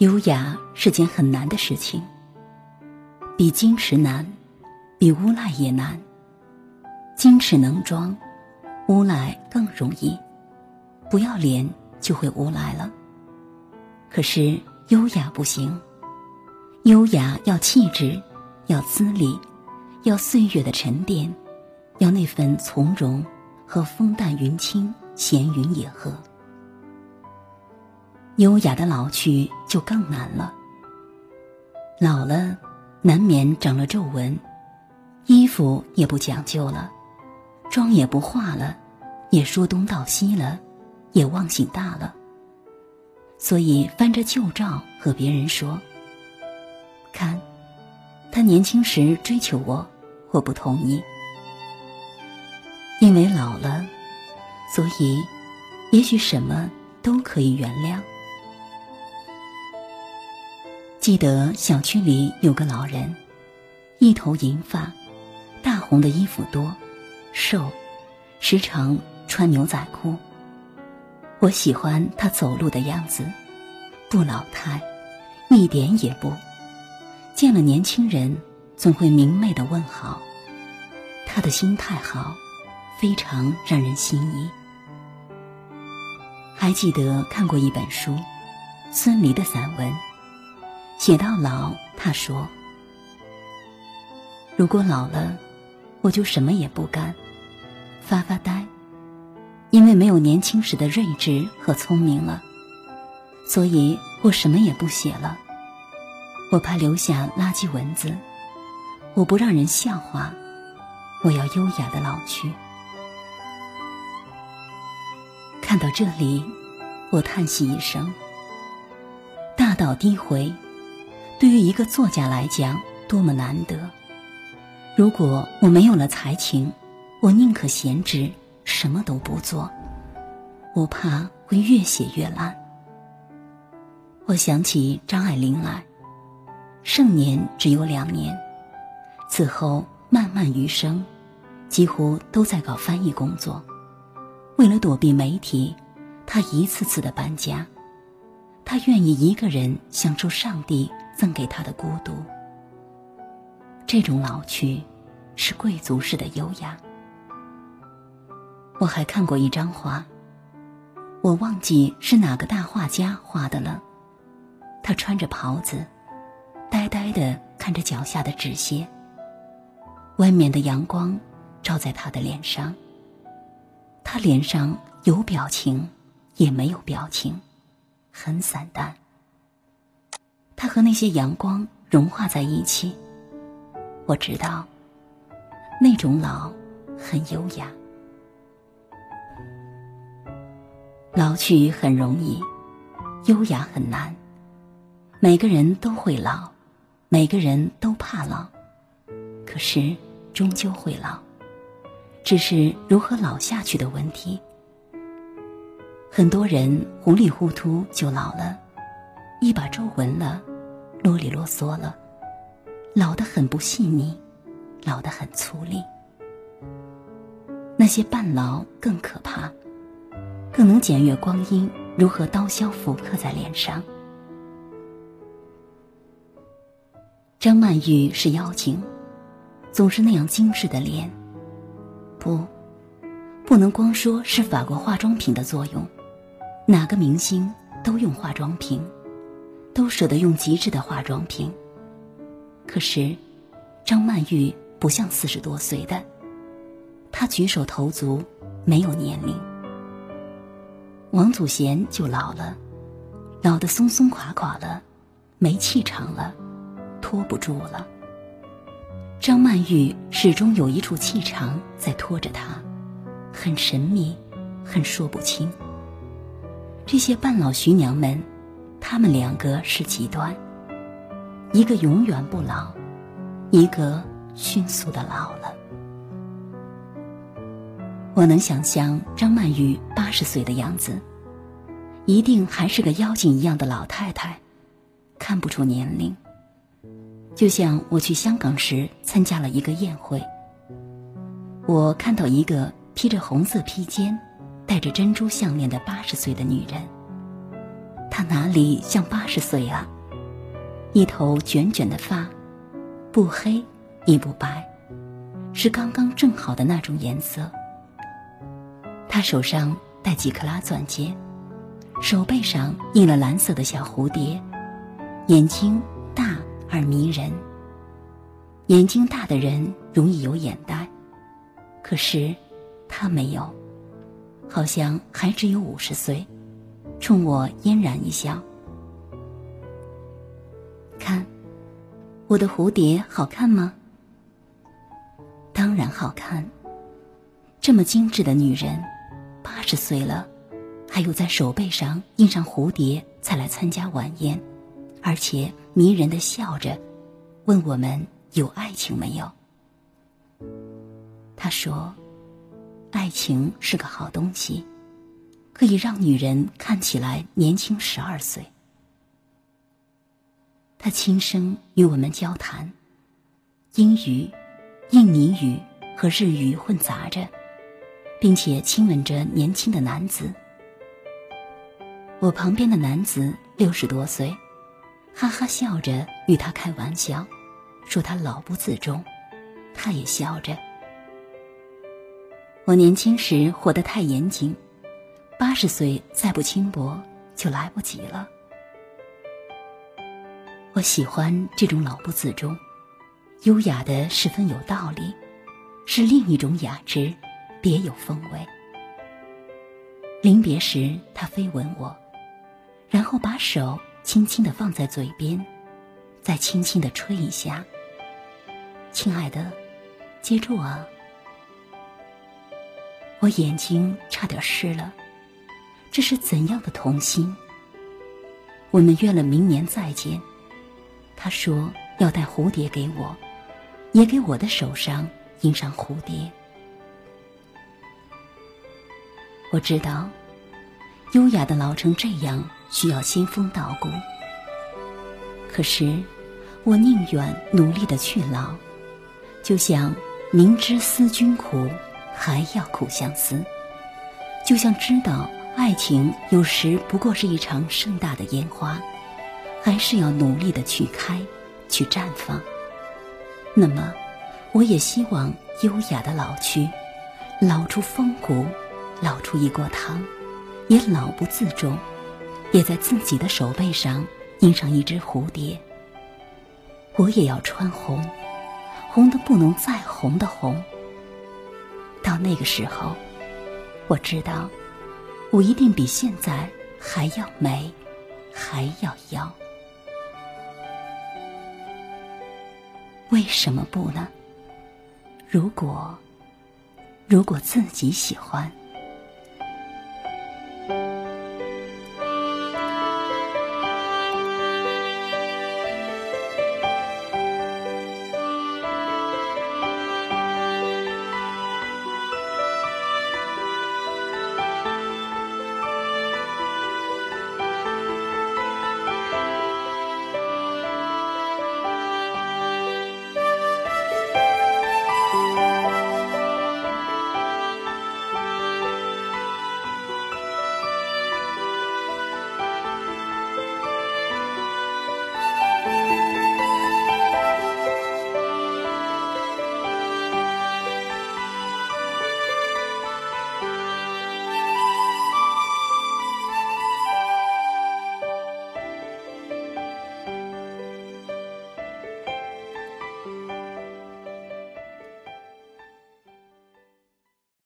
优雅是件很难的事情，比矜持难，比无赖也难。矜持能装，无赖更容易。不要脸就会无赖了。可是优雅不行，优雅要气质，要资历，要岁月的沉淀，要那份从容和风淡云轻、闲云野鹤。优雅的老去就更难了。老了，难免长了皱纹，衣服也不讲究了，妆也不化了，也说东道西了，也忘性大了。所以翻着旧照和别人说：“看，他年轻时追求我，我不同意。因为老了，所以也许什么都可以原谅。”记得小区里有个老人，一头银发，大红的衣服多，瘦，时常穿牛仔裤。我喜欢他走路的样子，不老态，一点也不。见了年轻人，总会明媚的问好。他的心态好，非常让人心仪。还记得看过一本书，孙犁的散文。写到老，他说：“如果老了，我就什么也不干，发发呆，因为没有年轻时的睿智和聪明了，所以我什么也不写了。我怕留下垃圾文字，我不让人笑话，我要优雅的老去。”看到这里，我叹息一声：“大道低回。”对于一个作家来讲，多么难得！如果我没有了才情，我宁可闲职，什么都不做。我怕会越写越烂。我想起张爱玲来，盛年只有两年，此后漫漫余生，几乎都在搞翻译工作。为了躲避媒体，她一次次的搬家。她愿意一个人享受上帝。赠给他的孤独，这种老去，是贵族式的优雅。我还看过一张画，我忘记是哪个大画家画的了。他穿着袍子，呆呆的看着脚下的纸屑。外面的阳光照在他的脸上，他脸上有表情，也没有表情，很散淡。和那些阳光融化在一起。我知道，那种老很优雅。老去很容易，优雅很难。每个人都会老，每个人都怕老，可是终究会老，只是如何老下去的问题。很多人糊里糊涂就老了，一把皱纹了。啰里啰嗦了，老得很不细腻，老得很粗粝。那些半老更可怕，更能检阅光阴如何刀削斧刻在脸上。张曼玉是妖精，总是那样精致的脸。不，不能光说是法国化妆品的作用，哪个明星都用化妆品。都舍得用极致的化妆品。可是，张曼玉不像四十多岁的，她举手投足没有年龄。王祖贤就老了，老得松松垮垮了，没气场了，拖不住了。张曼玉始终有一处气场在拖着她，很神秘，很说不清。这些半老徐娘们。他们两个是极端，一个永远不老，一个迅速的老了。我能想象张曼玉八十岁的样子，一定还是个妖精一样的老太太，看不出年龄。就像我去香港时参加了一个宴会，我看到一个披着红色披肩、戴着珍珠项链的八十岁的女人。他哪里像八十岁啊？一头卷卷的发，不黑也不白，是刚刚正好的那种颜色。他手上戴几克拉钻戒，手背上印了蓝色的小蝴蝶，眼睛大而迷人。眼睛大的人容易有眼袋，可是他没有，好像还只有五十岁，冲我嫣然一笑。看，我的蝴蝶好看吗？当然好看。这么精致的女人，八十岁了，还有在手背上印上蝴蝶才来参加晚宴，而且迷人的笑着，问我们有爱情没有。他说：“爱情是个好东西，可以让女人看起来年轻十二岁。”他轻声与我们交谈，英语、印尼语和日语混杂着，并且亲吻着年轻的男子。我旁边的男子六十多岁，哈哈笑着与他开玩笑，说他老不自重，他也笑着。我年轻时活得太严谨，八十岁再不轻薄就来不及了。我喜欢这种老不自重，优雅的十分有道理，是另一种雅致，别有风味。临别时，他飞吻我，然后把手轻轻的放在嘴边，再轻轻的吹一下。亲爱的，接住啊！我眼睛差点湿了，这是怎样的童心？我们约了明年再见。他说要带蝴蝶给我，也给我的手上印上蝴蝶。我知道，优雅的老成这样需要仙风道骨。可是，我宁愿努力的去老，就像明知思君苦，还要苦相思。就像知道爱情有时不过是一场盛大的烟花。还是要努力的去开，去绽放。那么，我也希望优雅的老去，老出风骨，老出一锅汤，也老不自重，也在自己的手背上印上一只蝴蝶。我也要穿红，红的不能再红的红。到那个时候，我知道，我一定比现在还要美，还要妖。为什么不呢？如果，如果自己喜欢。